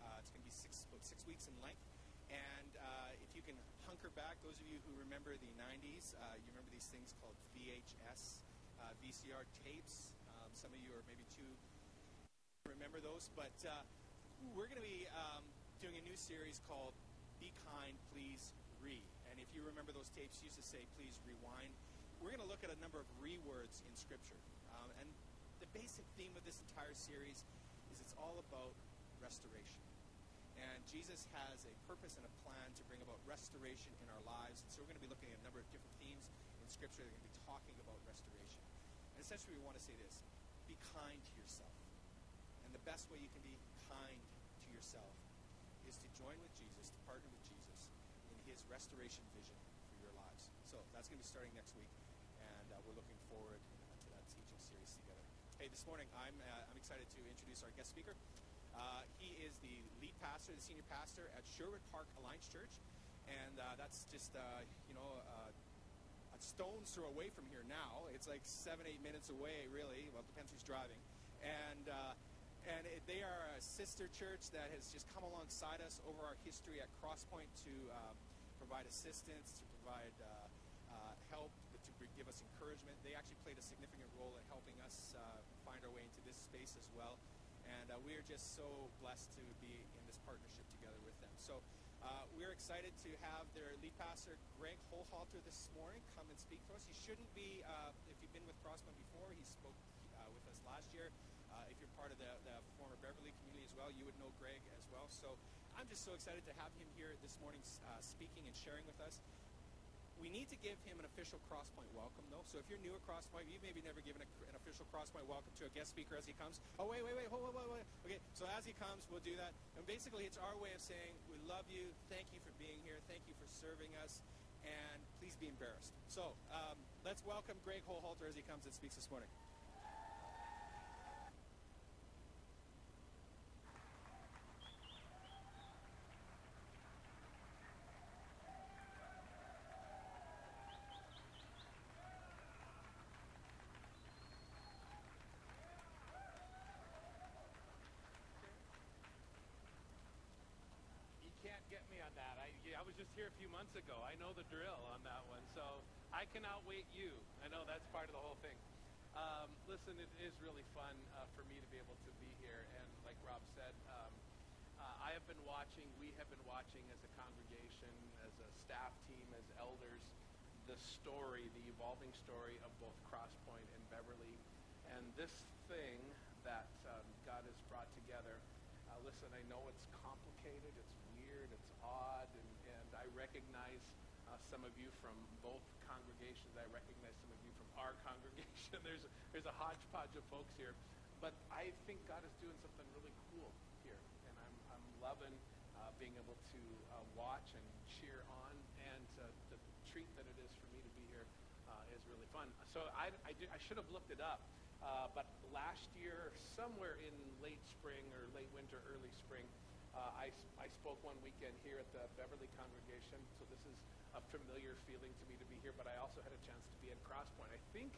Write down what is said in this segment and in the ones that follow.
Uh, it's going to be six, about six weeks in length. And uh, if you can hunker back, those of you who remember the 90s, uh, you remember these things called VHS, uh, VCR tapes. Um, some of you are maybe too remember those, but uh, we're going to be um, doing a new series called Be Kind, Please Read. And if you remember those tapes used to say, please rewind, we're going to look at a number of rewords in Scripture. Um, and the basic theme of this entire series is it's all about Jesus has a purpose and a plan to bring about restoration in our lives. And so we're going to be looking at a number of different themes in Scripture that are going to be talking about restoration. And essentially, we want to say this be kind to yourself. And the best way you can be kind to yourself is to join with Jesus, to partner with Jesus in his restoration vision for your lives. So that's going to be starting next week. And uh, we're looking forward to that teaching series together. Hey, this morning I'm, uh, I'm excited to introduce our guest speaker. Uh, he is the lead pastor, the senior pastor at Sherwood Park Alliance Church, and uh, that's just uh, you know uh, a stone's throw away from here now. It's like seven, eight minutes away, really. Well, it depends who's driving, and uh, and it, they are a sister church that has just come alongside us over our history at Crosspoint to um, provide assistance, to provide help, to give us encouragement. They actually played a significant role in helping us find our way into this space as well. And uh, we are just so blessed to be in this partnership together with them. So uh, we're excited to have their lead pastor, Greg Hochhalter, this morning come and speak to us. He shouldn't be, uh, if you've been with Crosspoint before, he spoke uh, with us last year. Uh, if you're part of the, the former Beverly community as well, you would know Greg as well. So I'm just so excited to have him here this morning uh, speaking and sharing with us. We need to give him an official Crosspoint welcome, So if you're new at Crosspoint, you've maybe never given a, an official Crosspoint welcome to a guest speaker as he comes. Oh, wait, wait, wait, hold, wait, wait, wait. Okay, so as he comes, we'll do that. And basically, it's our way of saying, we love you, thank you for being here, thank you for serving us, and please be embarrassed. So um, let's welcome Greg Hochhalter as he comes and speaks this morning. just here a few months ago. I know the drill on that one, so I can outweight you. I know that's part of the whole thing. Um, listen, it is really fun uh, for me to be able to be here, and like Rob said, um, uh, I have been watching. We have been watching as a congregation, as a staff team, as elders, the story, the evolving story of both Crosspoint and Beverly, and this thing that um, God has brought together. Uh, listen, I know it's complicated, it's weird, it's odd, and I recognize uh, some of you from both congregations. I recognize some of you from our congregation. there's, a, there's a hodgepodge of folks here. But I think God is doing something really cool here. And I'm, I'm loving uh, being able to uh, watch and cheer on. And the treat that it is for me to be here uh, is really fun. So I, I, I should have looked it up. Uh, but last year, somewhere in late spring or late winter, early spring, uh, I, I spoke one weekend here at the Beverly congregation, so this is a familiar feeling to me to be here, but I also had a chance to be at Crosspoint. I think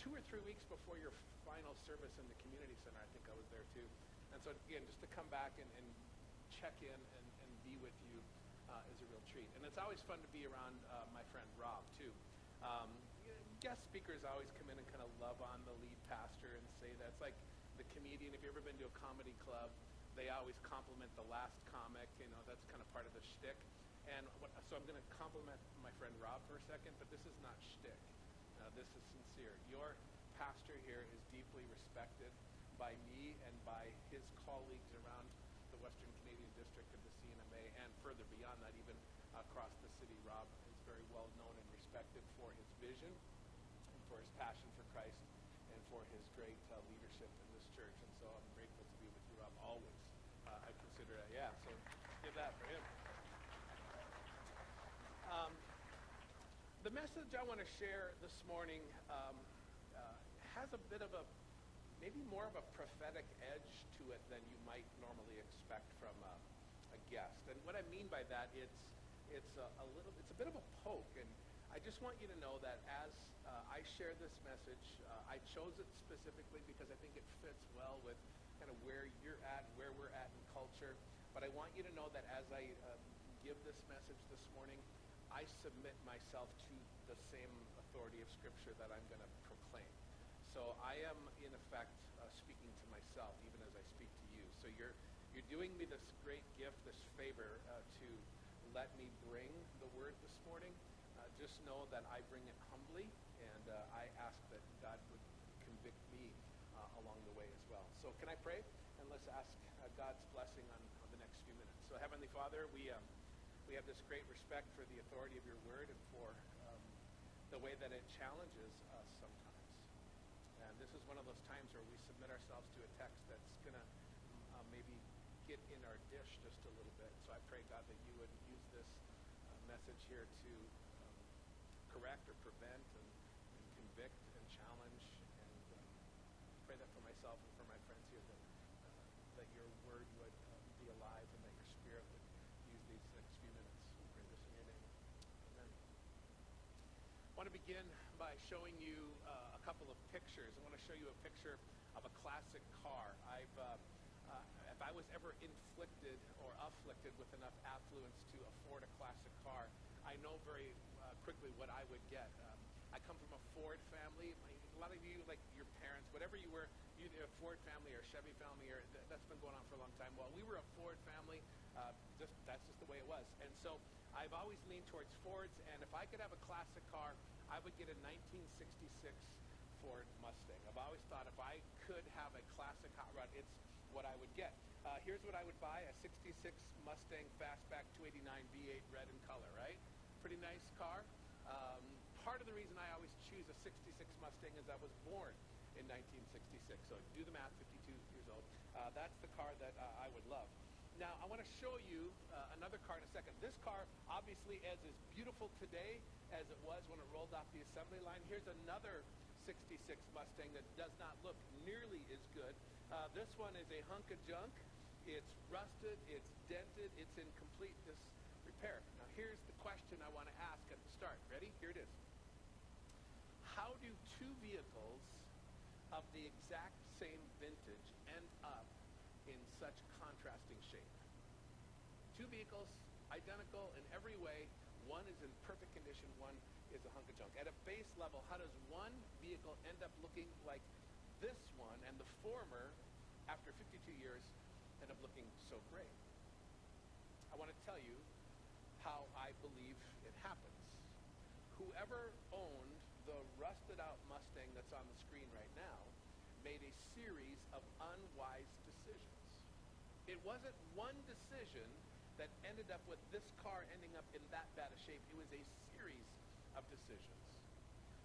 two or three weeks before your final service in the community center, I think I was there too. And so again, just to come back and, and check in and, and be with you uh, is a real treat. And it's always fun to be around uh, my friend Rob too. Um, guest speakers always come in and kind of love on the lead pastor and say that. It's like the comedian. If you've ever been to a comedy club, they always compliment the last comic. You know, that's kind of part of the shtick. And what, so I'm going to compliment my friend Rob for a second, but this is not shtick. Uh, this is sincere. Your pastor here is deeply respected by me and by his colleagues around the Western Canadian District of the C&MA and further beyond that, even across the city. Rob is very well known and respected for his vision and for his passion for Christ and for his great uh, leadership in this church. And so I'm grateful to be with you, Rob, always. Uh, I consider it, yeah, so give that for him. Um, the message I want to share this morning um, uh, has a bit of a, maybe more of a prophetic edge to it than you might normally expect from a, a guest. And what I mean by that, it's, it's a, a little, it's a bit of a poke. And I just want you to know that as uh, I share this message, uh, I chose it specifically because I think it fits well with kind of where you're at, where we're at in culture. But I want you to know that as I uh, give this message this morning, I submit myself to the same authority of Scripture that I'm going to proclaim. So I am, in effect, uh, speaking to myself even as I speak to you. So you're, you're doing me this great gift, this favor uh, to let me bring the word this morning. Uh, just know that I bring it humbly, and uh, I ask that God would convict me uh, along the way as well. So can I pray? And let's ask uh, God's blessing on, on the next few minutes. So Heavenly Father, we... Um, we have this great respect for the authority of your word and for um, the way that it challenges us sometimes. And this is one of those times where we submit ourselves to a text that's going to uh, maybe get in our dish just a little bit. So I pray, God, that you would use this uh, message here to um, correct or prevent and, and, convict and challenge. And um, pray that for myself and for my friends here that, uh, that your word would um, be alive and that your spirit would use these next few minutes. We pray this in your name. Amen. I want to begin by showing you uh, a couple of pictures. I want to show you a picture of a classic car. I've, uh, uh, if I was ever inflicted or afflicted with enough affluence to afford a classic car, I know very uh, quickly what I would get. Um, I come from a Ford family. A lot of you, like your parents, whatever you were, either a Ford family or a Chevy family, or th- that's been going on for a long time. Well, we were a Ford family. Uh, just that's just the way it was. And so I've always leaned towards Fords. And if I could have a classic car, I would get a 1966 Ford Mustang. I've always thought if I could have a classic hot rod, it's what I would get. Uh, here's what I would buy: a '66 Mustang Fastback 289 V8 red in color. Right? Pretty nice car. Um, part of the reason I always choose a 66 Mustang is I was born in 1966. So do the math, 52 years old. Uh, that's the car that uh, I would love. Now, I want to show you uh, another car in a second. This car obviously is as beautiful today as it was when it rolled off the assembly line. Here's another 66 Mustang that does not look nearly as good. Uh, this one is a hunk of junk. It's rusted, it's dented, it's in complete disrepair. Now, here's the question I want to ask at the start. Ready? Here it is. How do two vehicles of the exact same vintage end up in such contrasting shape? Two vehicles, identical in every way. One is in perfect condition, one is a hunk of junk. At a base level, how does one vehicle end up looking like this one, and the former, after 52 years, end up looking so great? I want to tell you how I believe it happens. Whoever owned the rusted out Mustang that's on the screen right now made a series of unwise decisions. It wasn't one decision that ended up with this car ending up in that bad a shape. It was a series of decisions.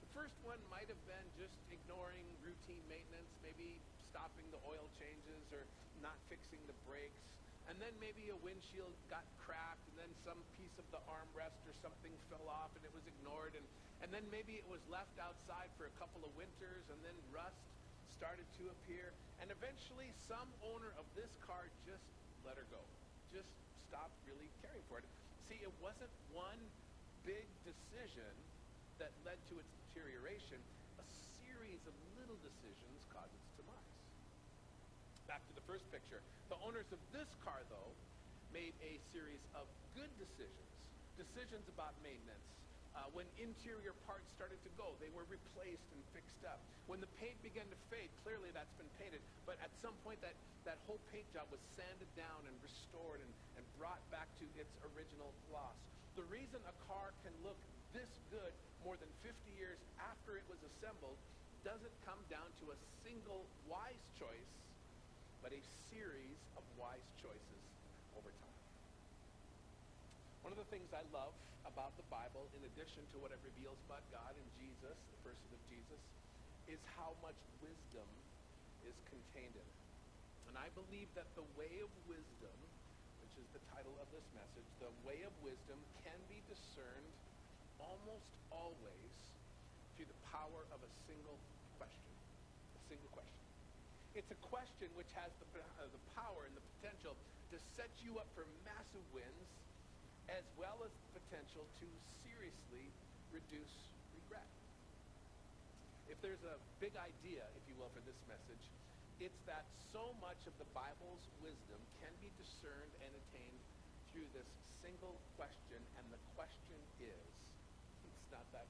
The first one might have been just ignoring routine maintenance, maybe stopping the oil changes or not fixing the brakes. And then maybe a windshield got cracked, and then some piece of the armrest or something fell off and it was ignored. And, and then maybe it was left outside for a couple of winters, and then rust started to appear. And eventually, some owner of this car just let her go, just stopped really caring for it. See, it wasn't one big decision that led to its deterioration. A series of little decisions caused its demise. Back to the first picture. The owners of this car, though, made a series of good decisions. Decisions about maintenance. Uh, when interior parts started to go, they were replaced and fixed up. When the paint began to fade, clearly that's been painted. But at some point, that, that whole paint job was sanded down and restored and, and brought back to its original gloss. The reason a car can look this good more than 50 years after it was assembled doesn't come down to a single wise choice, but a series of wise choices over time. One of of the things I love about the Bible, in addition to what it reveals about God and Jesus, the person of Jesus, is how much wisdom is contained in it. And I believe that the way of wisdom, which is the title of this message, the way of wisdom can be discerned almost always through the power of a single question. A single question. It's a question which has the, uh, the power and the potential to set you up for massive wins as well as the potential to seriously reduce regret. If there's a big idea, if you will, for this message, it's that so much of the Bible's wisdom can be discerned and attained through this single question, and the question is, it's not that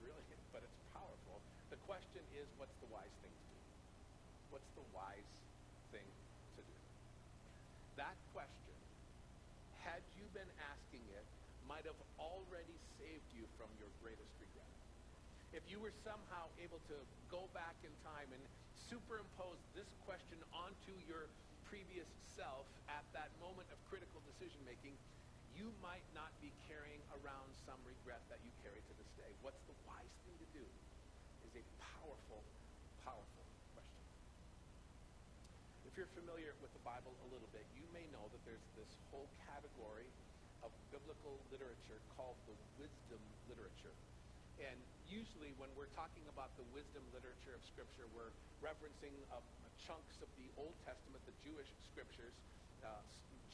brilliant, but it's powerful. The question is, what's the wise thing to do? What's the wise thing to do? That question had you been asking it, might have already saved you from your greatest regret. If you were somehow able to go back in time and superimpose this question onto your previous self at that moment of critical decision making, you might not be carrying around some regret that you carry to this day. What's the wise thing to do is a powerful, powerful question. If you're familiar with the Bible a little bit, you may know that there's this whole category of biblical literature called the wisdom literature. And usually when we're talking about the wisdom literature of Scripture, we're referencing uh, chunks of the Old Testament, the Jewish Scriptures, uh,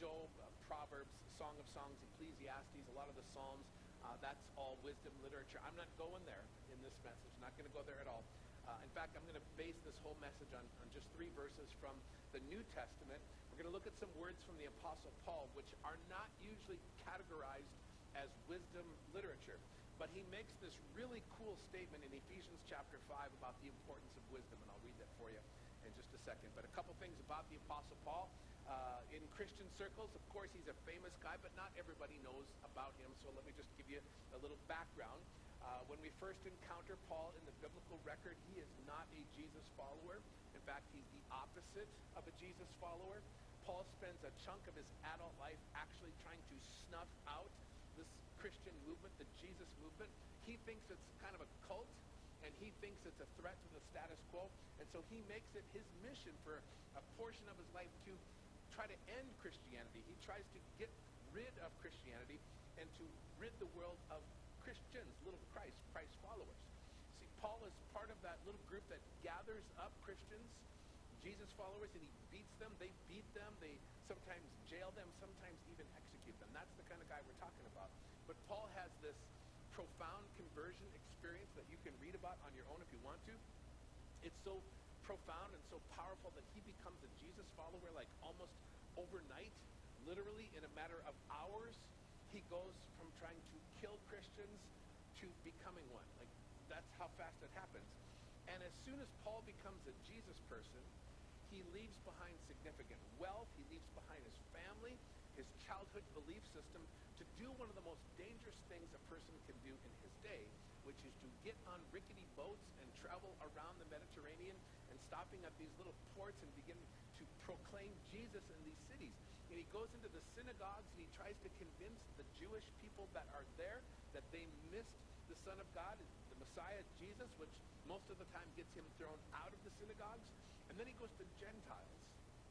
Job, uh, Proverbs, Song of Songs, Ecclesiastes, a lot of the Psalms. Uh, that's all wisdom literature. I'm not going there in this message. Not going to go there at all. Uh, in fact, I'm going to base this whole message on, on just three verses from the New Testament. Going to look at some words from the Apostle Paul, which are not usually categorized as wisdom literature. But he makes this really cool statement in Ephesians chapter 5 about the importance of wisdom, and I'll read that for you in just a second. But a couple things about the Apostle Paul. Uh, in Christian circles, of course, he's a famous guy, but not everybody knows about him. So let me just give you a little background. Uh, when we first encounter Paul in the biblical record, he is not a Jesus follower. In fact, he's the opposite of a Jesus follower. Paul spends a chunk of his adult life actually trying to snuff out this Christian movement, the Jesus movement. He thinks it's kind of a cult, and he thinks it's a threat to the status quo. And so he makes it his mission for a portion of his life to try to end Christianity. He tries to get rid of Christianity and to rid the world of Christians, little Christ, Christ followers. See, Paul is part of that little group that gathers up Christians, Jesus followers, and he beats them. They beat them. They sometimes jail them, sometimes even execute them. That's the kind of guy we're talking about. But Paul has this profound conversion experience that you can read about on your own if you want to. It's so profound and so powerful that he becomes a Jesus follower like almost overnight, literally in a matter of hours. He goes from trying to kill Christians to becoming one. Like that's how fast it happens. And as soon as Paul becomes a Jesus person, he leaves behind significant wealth. He leaves behind his family, his childhood belief system to do one of the most dangerous things a person can do in his day, which is to get on rickety boats and travel around the Mediterranean and stopping at these little ports and begin to proclaim Jesus in these cities. And he goes into the synagogues and he tries to convince the Jewish people that are there that they missed the Son of God, the Messiah, Jesus, which most of the time gets him thrown out of the synagogues. And then he goes to Gentiles,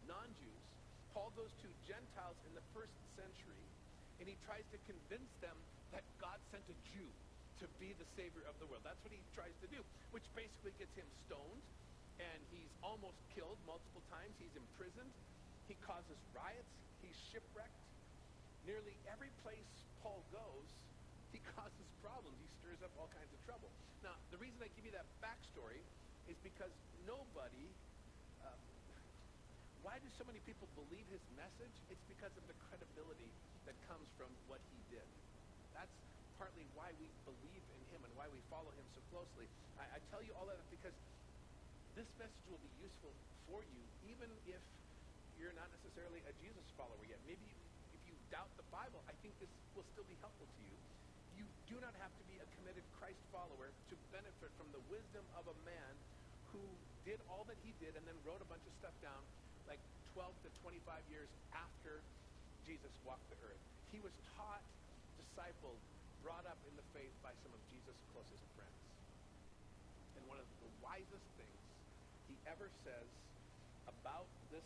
non-Jews. Paul goes to Gentiles in the first century, and he tries to convince them that God sent a Jew to be the savior of the world. That's what he tries to do, which basically gets him stoned, and he's almost killed multiple times. He's imprisoned. He causes riots. He's shipwrecked. Nearly every place Paul goes, he causes problems. He stirs up all kinds of trouble. Now, the reason I give you that backstory is because nobody why do so many people believe his message? It's because of the credibility that comes from what he did. That's partly why we believe in him and why we follow him so closely. I, I tell you all that because this message will be useful for you, even if you're not necessarily a Jesus follower yet. Maybe if you doubt the Bible, I think this will still be helpful to you. You do not have to be a committed Christ follower to benefit from the wisdom of a man who did all that he did and then wrote a bunch of stuff down 12 to 25 years after Jesus walked the earth. He was taught discipled, brought up in the faith by some of Jesus' closest friends. And one of the wisest things he ever says about this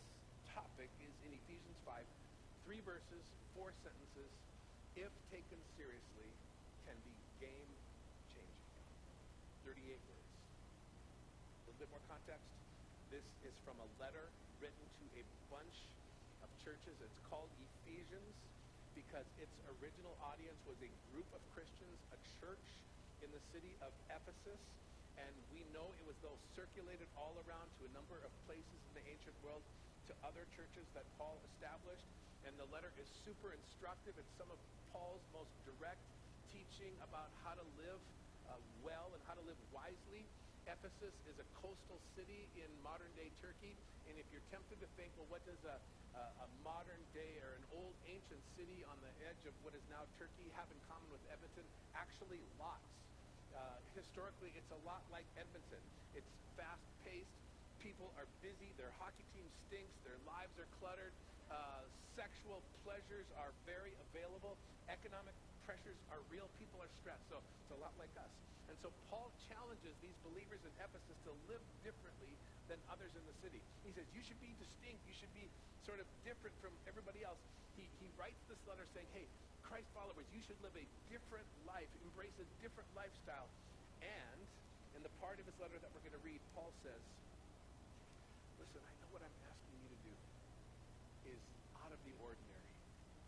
topic is in Ephesians 5, three verses, four sentences, if taken seriously, can be game changing. 38 words. A little bit more context. This is from a letter written to a bunch of churches. It's called Ephesians because its original audience was a group of Christians, a church in the city of Ephesus. And we know it was those circulated all around to a number of places in the ancient world to other churches that Paul established. And the letter is super instructive. It's some of Paul's most direct teaching about how to live uh, well and how to live wisely. Ephesus is a coastal city in modern day Turkey. And if you're tempted to think, well, what does a, a, a modern day or an old ancient city on the edge of what is now Turkey have in common with Edmonton? Actually, lots. Uh, historically, it's a lot like Edmonton. It's fast paced. People are busy. Their hockey team stinks. Their lives are cluttered. Uh, sexual pleasures are very available. Economic pressures are real. People are stressed. So it's a lot like us. And so Paul challenges these believers in Ephesus to live differently than others in the city. He says, you should be distinct. You should be sort of different from everybody else. He, he writes this letter saying, hey, Christ followers, you should live a different life, embrace a different lifestyle. And in the part of his letter that we're going to read, Paul says, listen, I know what I'm asking you to do is out of the ordinary.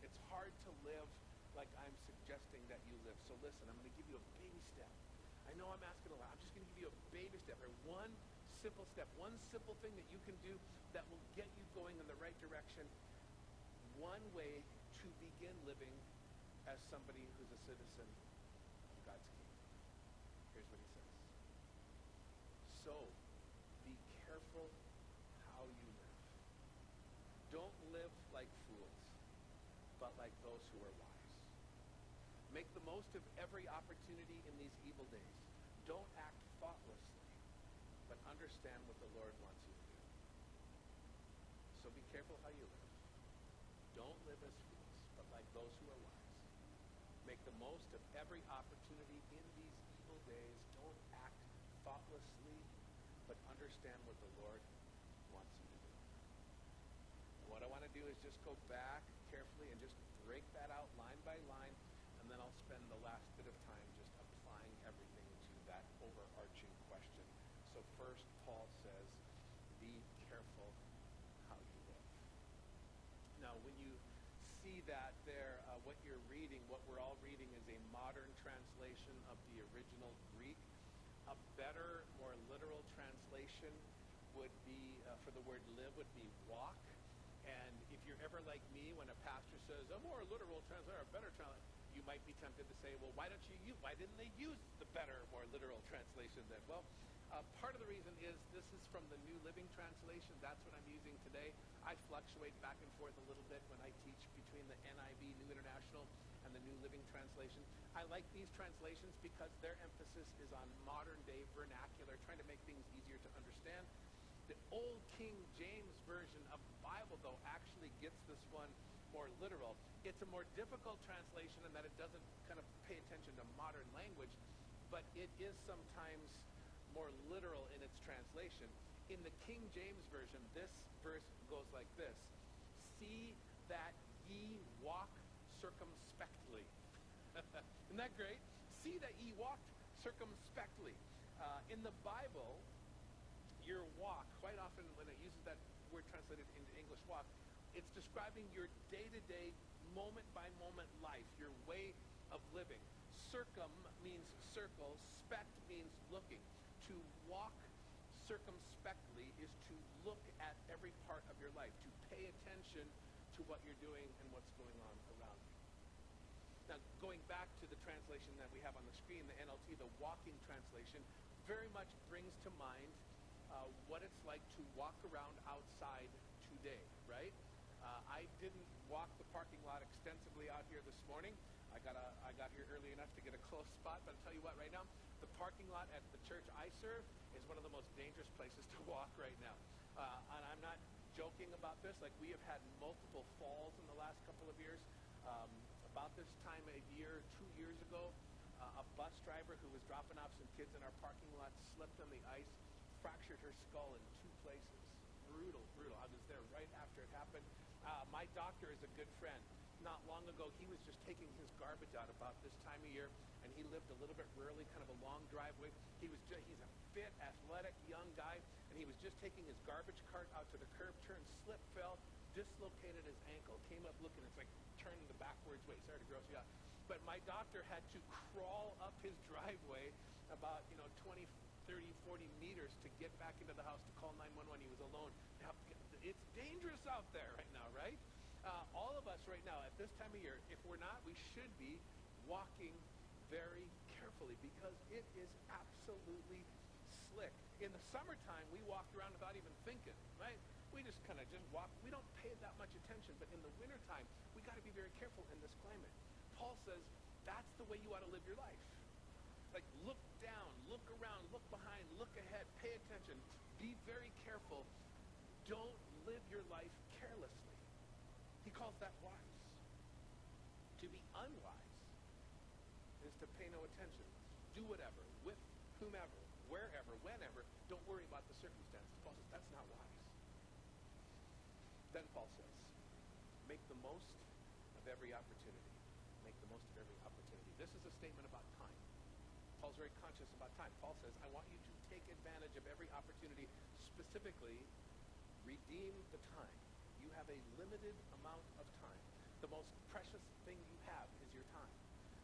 It's hard to live like I'm suggesting that you live. So listen, I'm going to give you a baby step. Give you a baby step or one simple step, one simple thing that you can do that will get you going in the right direction. One way to begin living as somebody who's a citizen of God's kingdom. Here's what he says. So, be careful how you live. Don't live like fools, but like those who are wise. Make the most of every opportunity in these evil days. Don't act understand what the Lord wants you to do. So be careful how you live. Don't live as fools, but like those who are wise. Make the most of every opportunity in these evil days. Don't act thoughtlessly, but understand what the Lord wants you to do. What I want to do is just go back carefully and just break that out line by line, and then I'll spend the last bit of time just applying everything to that overarching question. So first, Paul says, be careful how you live. Now, when you see that there, uh, what you're reading, what we're all reading is a modern translation of the original Greek. A better, more literal translation would be, uh, for the word live, would be walk. And if you're ever like me, when a pastor says a more literal translation, a better translation, you might be tempted to say, well, why don't you use, why didn't they use the better, more literal translation then? Well, uh, part of the reason is this is from the New Living Translation. That's what I'm using today. I fluctuate back and forth a little bit when I teach between the NIV, New International, and the New Living Translation. I like these translations because their emphasis is on modern day vernacular, trying to make things easier to understand. The Old King James Version of the Bible, though, actually gets this one more literal. It's a more difficult translation in that it doesn't kind of pay attention to modern language, but it is sometimes more literal in its translation. In the King James Version, this verse goes like this See that ye walk circumspectly. Isn't that great? See that ye walk circumspectly. Uh, in the Bible, your walk, quite often when it uses that word translated into English walk, it's describing your day to day, moment by moment life, your way of living. Circum means circle, spect means looking. To walk circumspectly is to look at every part of your life, to pay attention to what you're doing and what's going on around you. Now, going back to the translation that we have on the screen, the NLT, the walking translation, very much brings to mind uh, what it's like to walk around outside today, right? Uh, I didn't walk the parking lot extensively out here this morning. I got, a, I got here early enough to get a close spot, but I'll tell you what, right now, the parking lot at the church I serve is one of the most dangerous places to walk right now. Uh, and I'm not joking about this. Like, we have had multiple falls in the last couple of years. Um, about this time of year two years ago. Uh, a bus driver who was dropping off some kids in our parking lot slipped on the ice, fractured her skull in two places. Brutal, brutal. I was there right after it happened. Uh, my doctor is a good friend. Not long ago, he was just taking his garbage out about this time of year, and he lived a little bit rurally, kind of a long driveway. He was just, he's a fit, athletic, young guy, and he was just taking his garbage cart out to the curb, turned, slipped, fell, dislocated his ankle, came up looking, it's like turning the backwards way. Sorry to gross you out. But my doctor had to crawl up his driveway about, you know, 20, 30, 40 meters to get back into the house to call 911. He was alone. Now, it's dangerous out there right now, right? Uh, all of us right now at this time of year, if we're not, we should be walking very carefully because it is absolutely slick. In the summertime, we walked around without even thinking, right? We just kind of just walk. We don't pay that much attention. But in the wintertime, we got to be very careful in this climate. Paul says that's the way you ought to live your life. Like look down, look around, look behind, look ahead, pay attention, be very careful. Don't live your life that wise. To be unwise is to pay no attention. Do whatever, with whomever, wherever, whenever. Don't worry about the circumstances. Paul says that's not wise. Then Paul says, make the most of every opportunity. Make the most of every opportunity. This is a statement about time. Paul's very conscious about time. Paul says, I want you to take advantage of every opportunity, specifically, redeem the time. You have a limited amount of time. The most precious thing you have is your time.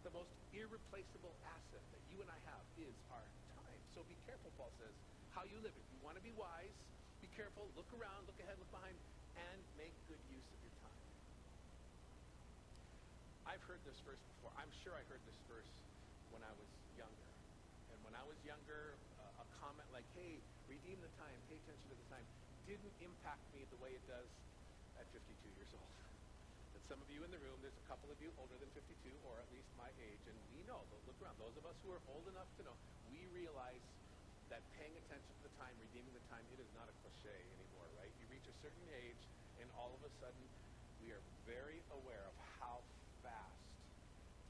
The most irreplaceable asset that you and I have is our time. So be careful, Paul says, how you live. If you want to be wise, be careful, look around, look ahead, look behind, and make good use of your time. I've heard this verse before. I'm sure I heard this verse when I was younger. And when I was younger, uh, a comment like, hey, redeem the time, pay attention to the time, didn't impact me the way it does 52 years old. That some of you in the room, there's a couple of you older than 52, or at least my age, and we know, look around, those of us who are old enough to know, we realize that paying attention to the time, redeeming the time, it is not a cliche anymore, right? You reach a certain age, and all of a sudden, we are very aware of how fast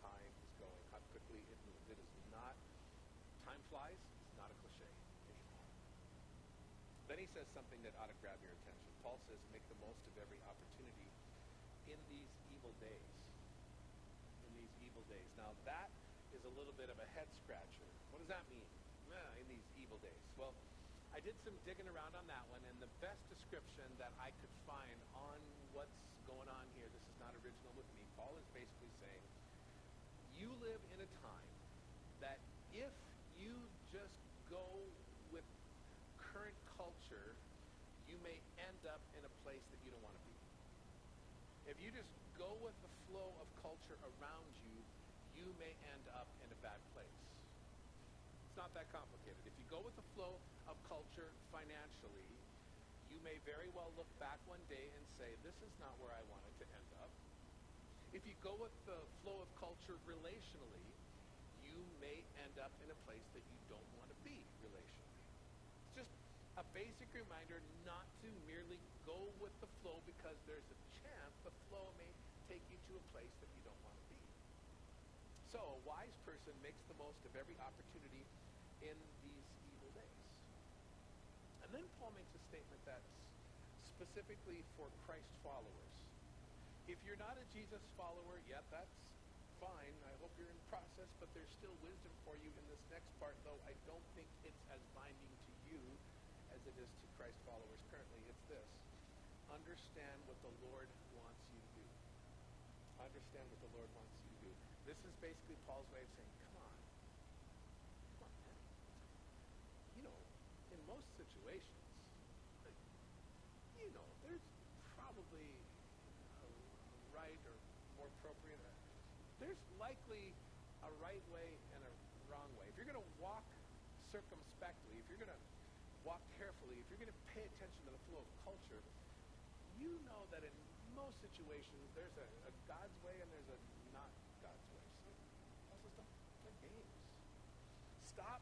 time is going, how quickly it moves. It is not, time flies, it's not a cliche anymore. Then he says something that ought to grab your attention. Paul says, make the most of every opportunity in these evil days. In these evil days. Now, that is a little bit of a head scratcher. What does that mean? Uh, in these evil days. Well, I did some digging around on that one, and the best description that I could find on what's going on here, this is not original with me. Paul is basically saying, you live in a time that if you just go with current culture, you may end up in a place that you don't want to be. If you just go with the flow of culture around you, you may end up in a bad place. It's not that complicated. If you go with the flow of culture financially, you may very well look back one day and say, this is not where I wanted to end up. If you go with the flow of culture relationally, you may end up in a place that you don't want to be relationally. It's just a basic reminder not to merely go with the flow because there's a chance the flow may take you a place that you don't want to be. So a wise person makes the most of every opportunity in these evil days. And then Paul makes a statement that's specifically for Christ followers. If you're not a Jesus follower yet, that's fine. I hope you're in process, but there's still wisdom for you in this next part, though I don't think it's as binding to you as it is to Christ followers currently. It's this. Understand what the Lord wants you to do. Understand what the Lord wants you to do. This is basically Paul's way of saying, come on. Come on, man. You know, in most situations, you know, there's probably a, a right or more appropriate. uh, There's likely a right way and a wrong way. If you're going to walk circumspectly, if you're going to walk carefully, if you're going to pay attention to the flow of culture, you know that in most situations there's a, a God's way and there's a not God's way. So says, don't play games. Stop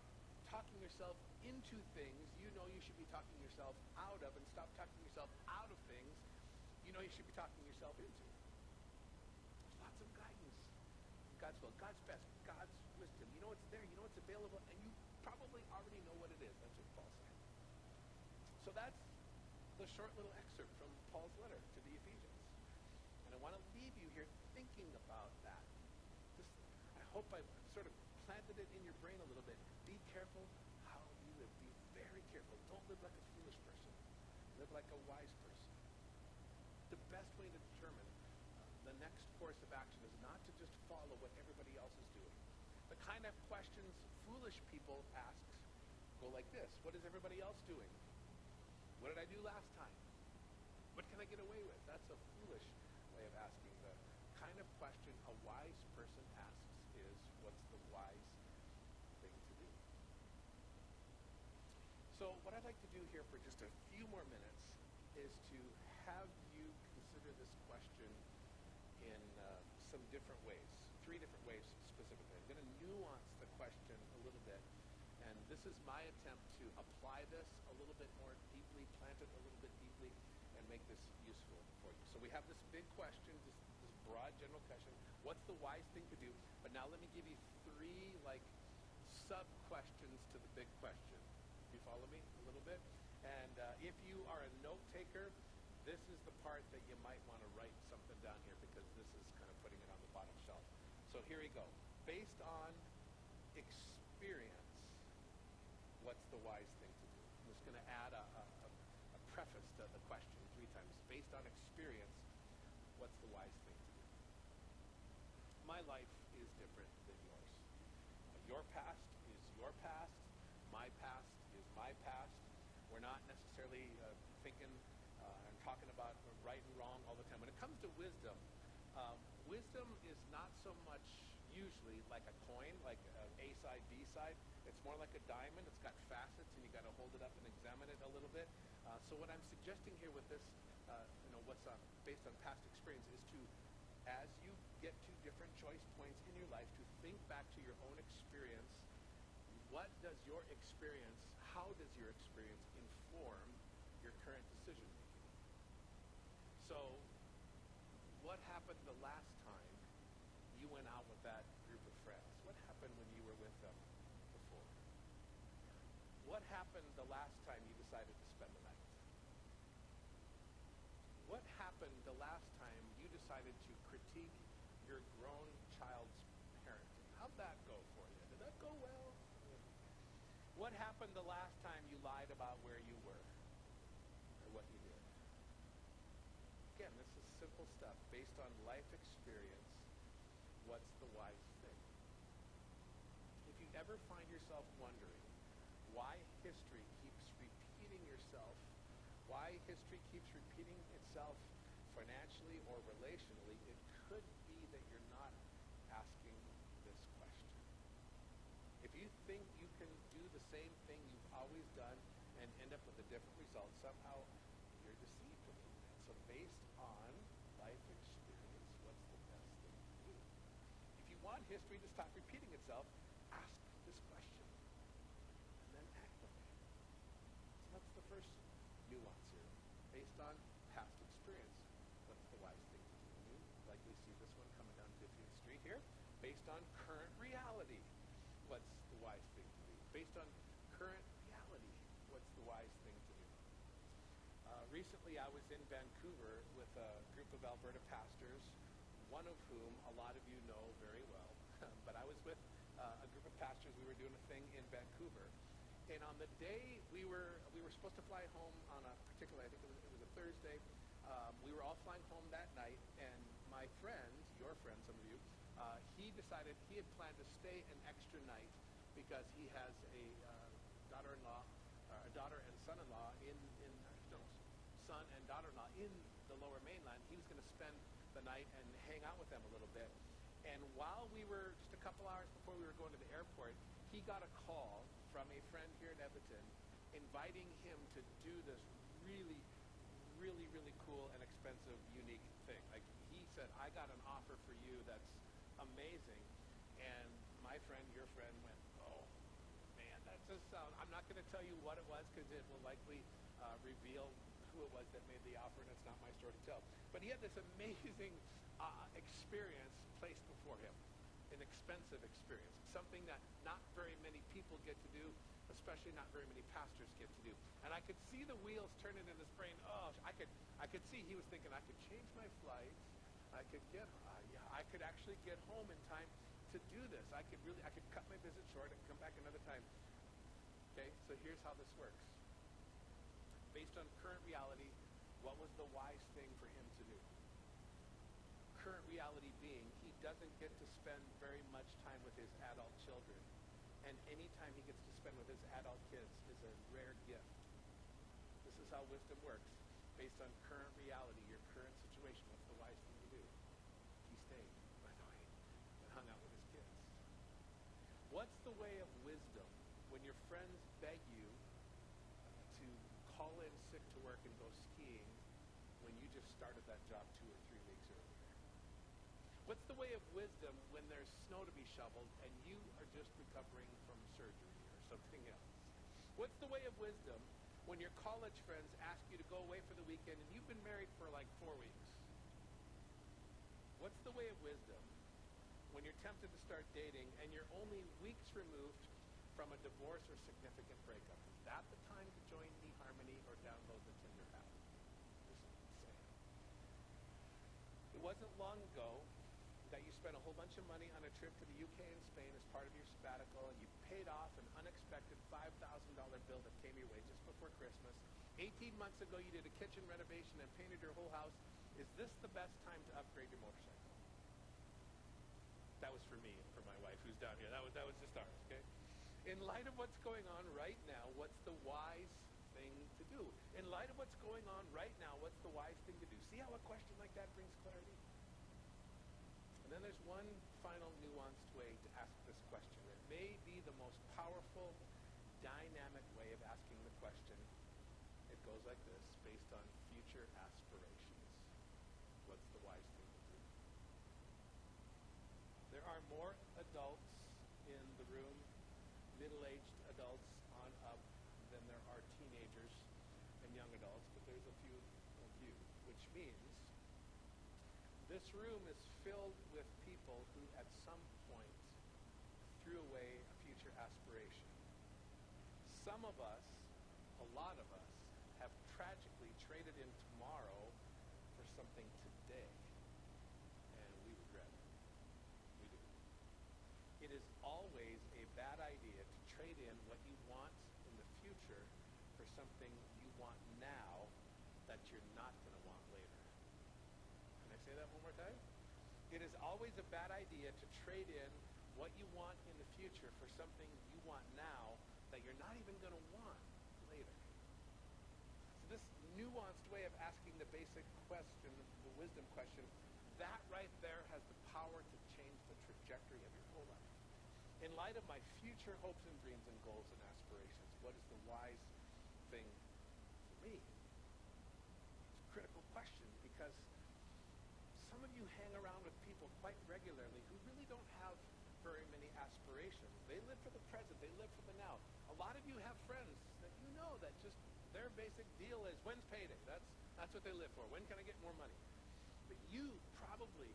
talking yourself into things you know you should be talking yourself out of, and stop talking yourself out of things you know you should be talking yourself into. There's lots of guidance God's will, God's best, God's wisdom. You know it's there, you know it's available, and you probably already know what it is. That's what Paul said. So that's the short little excerpt from Paul's letter to the Ephesians. And I want to leave you here thinking about that. Just, I hope I've sort of planted it in your brain a little bit. Be careful how you live. Be very careful. Don't live like a foolish person. Live like a wise person. The best way to determine uh, the next course of action is not to just follow what everybody else is doing. The kind of questions foolish people ask go like this. What is everybody else doing? What did I do last time? What can I get away with? That's a foolish way of asking. The kind of question a wise person asks is, what's the wise thing to do? So what I'd like to do here for just a few more minutes is to have you consider this question in uh, some different ways, three different ways specifically. I'm going to nuance the question a little bit, and this is my attempt to apply this a little bit more deeply, plant it a little bit deeply, and make this useful for you. So we have this big question, this, this broad general question, what's the wise thing to do? But now let me give you three like sub-questions to the big question. You follow me a little bit? And uh, if you are a note taker, this is the part that you might want to write something down here because this is kind of putting it on the bottom shelf. So here we go. Based on experience, what's the wise thing to do? I'm just going to add a, a, a preface to the question three times. Based on experience, what's the wise thing to do? My life is different than yours. Your past is your past. My past is my past. We're necessarily uh, thinking uh, and talking about right and wrong all the time. When it comes to wisdom, um, wisdom is not so much usually like a coin, like uh, A side, B side. It's more like a diamond. It's got facets, and you got to hold it up and examine it a little bit. Uh, so what I'm suggesting here with this, uh, you know, what's on, based on past experience, is to, as you get to different choice points in your life, to think back to your own experience. What does your experience? How does your experience inform decision making? So, what happened the last time you went out with that group of friends? What happened when you were with them before? What happened the last time you decided to spend the night? What happened the last time you decided to critique your grown child's parenting? How'd that go for you? Did that go well? What happened the last time you lied about where you were or what you did? Again, this is simple stuff based on life experience. What's the wise thing? If you ever find yourself wondering why history keeps repeating yourself, why history keeps repeating itself financially or relationally, it could be that you're not asking this question. If you think you can do the same thing you've always done and end up with a different result, somehow you're deceived a little bit. So based on life experience, what's the best thing to do? If you want history to stop repeating itself, ask this question and then act on it. So that's the first nuance here. Based on past experience, what's the wise thing to do? You likely see this one coming down 50th Street here. Based on current reality, what's the wise thing to do? Based on current reality, what's the wise thing to do? Uh, recently, I was in Vancouver with a group of Alberta pastors, one of whom a lot of you know very well. but I was with uh, a group of pastors. We were doing a thing in Vancouver, and on the day we were we were supposed to fly home on a particular, I think it was, it was a Thursday. Um, we were all flying home that night, and my friend, your friend, some of you, uh, he decided he had planned to stay an extra night because he has a uh, daughter-in-law, uh, a daughter and son-in-law in in no, son and daughter-in-law in the Lower Mainland. He was going to spend the night and hang out with them a little bit. And while we were couple hours before we were going to the airport, he got a call from a friend here in Edmonton inviting him to do this really, really, really cool and expensive, unique thing. Like he said, I got an offer for you that's amazing. And my friend, your friend, went, oh, man, that just sounds, I'm not going to tell you what it was because it will likely uh, reveal who it was that made the offer, and it's not my story to tell. But he had this amazing uh, experience placed before him, an expensive experience. Something that not very many people get to do, especially not very many pastors get to do. And I could see the wheels turning in his brain. Oh, I could, I could see he was thinking, I could change my flight. I could get, uh, yeah, I could actually get home in time to do this. I could really, I could cut my visit short and come back another time. Okay, so here's how this works. Based on current reality, what was the wise thing for him to do? Current reality doesn't get to spend very much time with his adult children. And any time he gets to spend with his adult kids is a rare gift. This is how wisdom works. Based on current reality, your current situation, what's the wise thing to do? He stayed, by the way, and hung out with his kids. What's the way of wisdom when your friends beg you to call in sick to work and go skiing when you just started that job two or three? What's the way of wisdom when there's snow to be shoveled and you are just recovering from surgery or something else? What's the way of wisdom when your college friends ask you to go away for the weekend and you've been married for like four weeks? What's the way of wisdom when you're tempted to start dating and you're only weeks removed from a divorce or significant breakup? Is that the time to join eHarmony or download the Tinder app? It wasn't long ago spent a whole bunch of money on a trip to the UK and Spain as part of your sabbatical, and you paid off an unexpected $5,000 bill that came your way just before Christmas. 18 months ago, you did a kitchen renovation and painted your whole house. Is this the best time to upgrade your motorcycle? That was for me and for my wife, who's down here. That was that was just ours. Okay. In light of what's going on right now, what's the wise thing to do? In light of what's going on right now, what's the wise thing to do? See how a question like that brings clarity? Then there's one final nuanced way to ask this question. It may be the most powerful, dynamic way of asking the question. It goes like this, based on future aspirations. What's the wise thing to do? There are more adults in the room, middle-aged adults on up, than there are teenagers and young adults, but there's a few of you, which means this room is filled with people who at some point threw away a future aspiration. Some of us, a lot of us, have tragically traded in tomorrow for something today, and we regret it. We do. It is always a bad idea to trade in what you want in the future for something you want now that you're not going to want later. Can I say that one more time? It is always a bad idea to trade in what you want in the future for something you want now that you're not even going to want later. So this nuanced way of asking the basic question, the wisdom question, that right there has the power to change the trajectory of your whole life. In light of my future hopes and dreams and goals and aspirations, what is the wise thing for me? It's a critical question because some of you hang around with people quite regularly who really don't have very many aspirations. They live for the present. They live for the now. A lot of you have friends that you know that just their basic deal is when's payday. That's that's what they live for. When can I get more money? But you probably,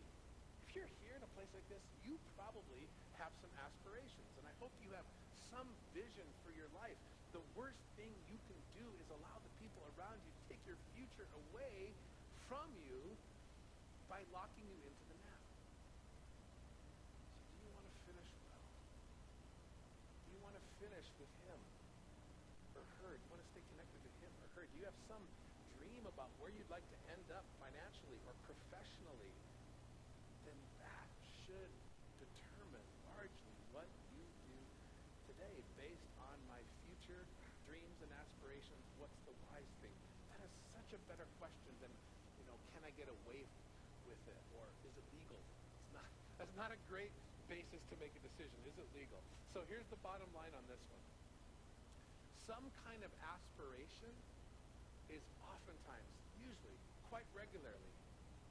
if you're here in a place like this, you probably have some aspirations, and I hope you have some vision for your life. The worst thing you can do is allow the people around you to take your future away from you by locking you into the now. So do you want to finish well? Do you finish with him or her? You want to stay connected to him or her? Do you have some dream about where you'd like to end up financially or professionally? Then that should determine largely what you do today based on my future dreams and aspirations. What's the wise thing? That is such a better question than, you know, can I get away with it or is it legal? It's not. That's not a great basis to make a decision. Is it legal? So here's the bottom line on this one. Some kind of aspiration is oftentimes, usually, quite regularly,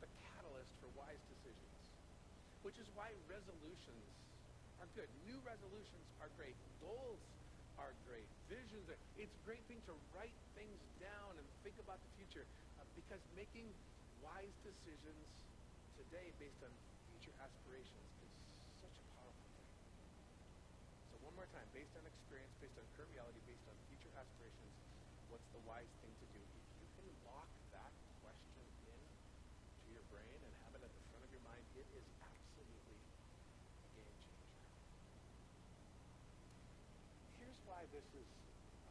the catalyst for wise decisions. Which is why resolutions are good. New resolutions are great. Goals are great. Visions are, it's a great thing to write things down and think about the future uh, because making wise decisions today based on future aspirations more time, based on experience, based on current reality, based on future aspirations, what's the wise thing to do? If you can lock that question in to your brain and have it at the front of your mind, it is absolutely a game changer. Here's why this is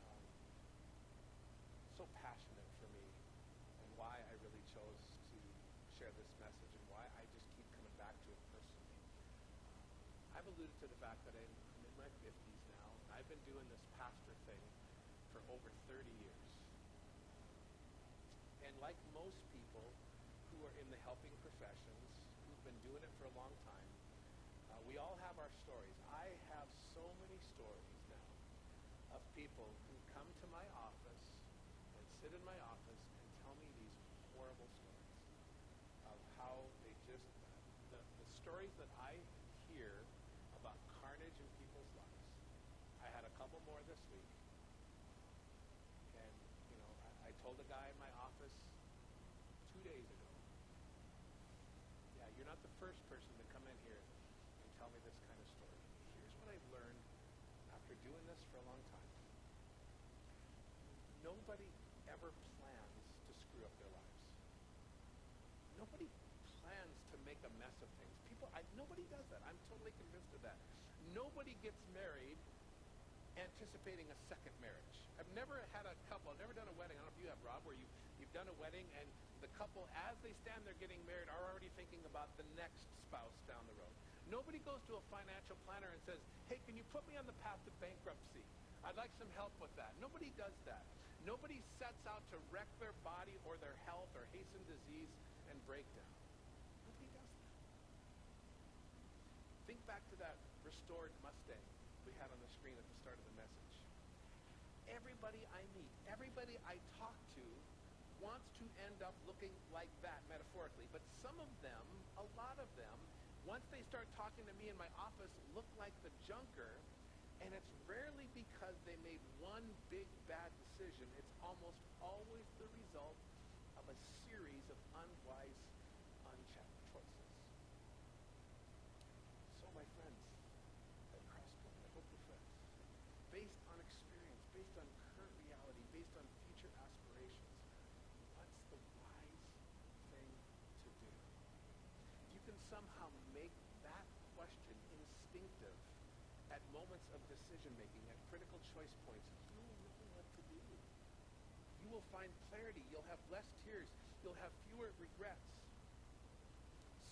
um, so passionate for me and why I really chose to share this message and why I just keep coming back to it personally. Um, I've alluded to the fact that I. I've been doing this pastor thing for over 30 years. And like most people who are in the helping professions, who've been doing it for a long time, uh, we all have our stories. I have so many stories now of people who come to my office and sit in my office and tell me these horrible stories of how they just, the, the stories that I hear about carnage in people's lives. I had a couple more this week. And, you know, I, I told a guy in my office two days ago, yeah, you're not the first person to come in here and tell me this kind of story. Here's what I've learned after doing this for a long time. Nobody ever plans to screw up their lives. Nobody plans to make a mess of things. People, I, nobody does that. I'm totally convinced of that. Nobody gets married anticipating a second marriage. I've never had a couple, I've never done a wedding, I don't know if you have, Rob, where you, you've done a wedding and couple, as they stand there getting married, are already thinking about the next spouse down the road. Nobody goes to a financial planner and says, hey, can you put me on the path to bankruptcy? I'd like some help with that. Nobody does that. Nobody sets out to wreck their body or their health or hasten disease and breakdown. Nobody does that. Think back to that restored Mustang we had on the screen at the start of the message. Everybody I meet, everybody I talk wants to end up looking like that metaphorically, but some of them, a lot of them, once they start talking to me in my office, look like the junker, and it's rarely because they made one big bad decision. It's almost always the result of a series of unwise, unchecked choices. So, my friends, at Crosspoint, I hope we're friends. Based on experience, based on current reality, based on future aspirations, what's the wise thing to do? You can somehow make that question instinctive at moments of decision making, at critical choice points. You will know what to do. You will find clarity. You'll have less tears. You'll have fewer regrets.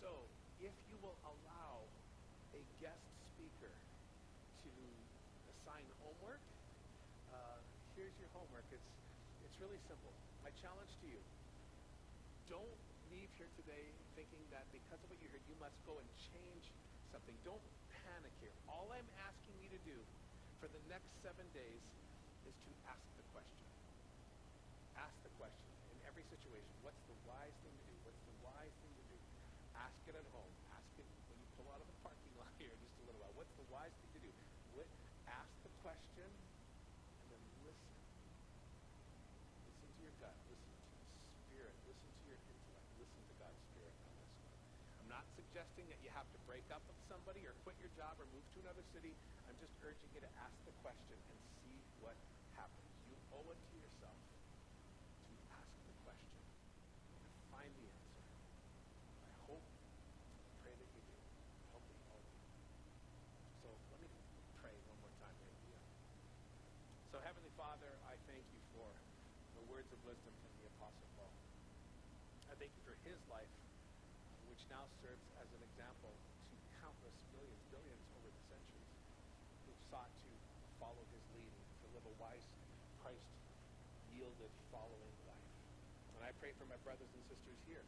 So, if you will allow a guest speaker to assign homework, uh, here's your homework. It's, it's really simple. My challenge to you, don't leave here today thinking that because of what you heard, you must go and change something. Don't panic here. All I'm asking you to do for the next seven days is to ask the question. Ask the question in every situation. What's the wise thing to do? What's the wise thing to do? Ask it at home. Ask it when you pull out of the parking lot here in just a little while. What's the wise thing to do? What, ask the question and then listen. Listen to your gut. Listen to the spirit. Listen to your intellect. Listen to God's spirit on this one. I'm not suggesting that you have to break up with somebody or quit your job or move to another city. I'm just urging you to ask the question and see what happens. You owe it to yourself to ask the question and find the answer. I hope, pray that you do. I hope that you all do. So let me pray one more time here at. So Heavenly Father, I thank you for the words of wisdom from the Apostle Paul. I thank you for his life, which now serves as an example to countless millions, billions over the centuries who've sought to follow his leading, to live a wise, Christ-yielded, following life. And I pray for my brothers and sisters here,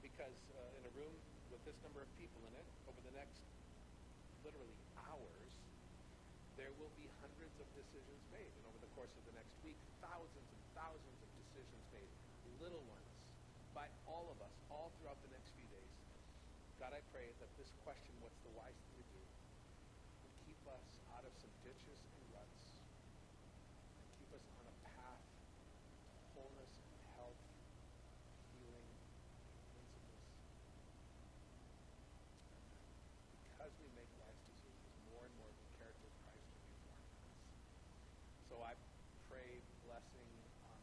because uh, in a room with this number of people in it, over the next literally hours, there will be hundreds of decisions made. And over the course of the next week, thousands and thousands of decisions made, little ones, by all of us, all throughout the next few days. God, I pray that this question, what's the wise thing to do, would keep us out of some ditches and ruts, and keep us on a path to wholeness and health, healing, cleanliness. Because we make wise decisions, more and more the character of Christ will be formed in us. So I pray blessing on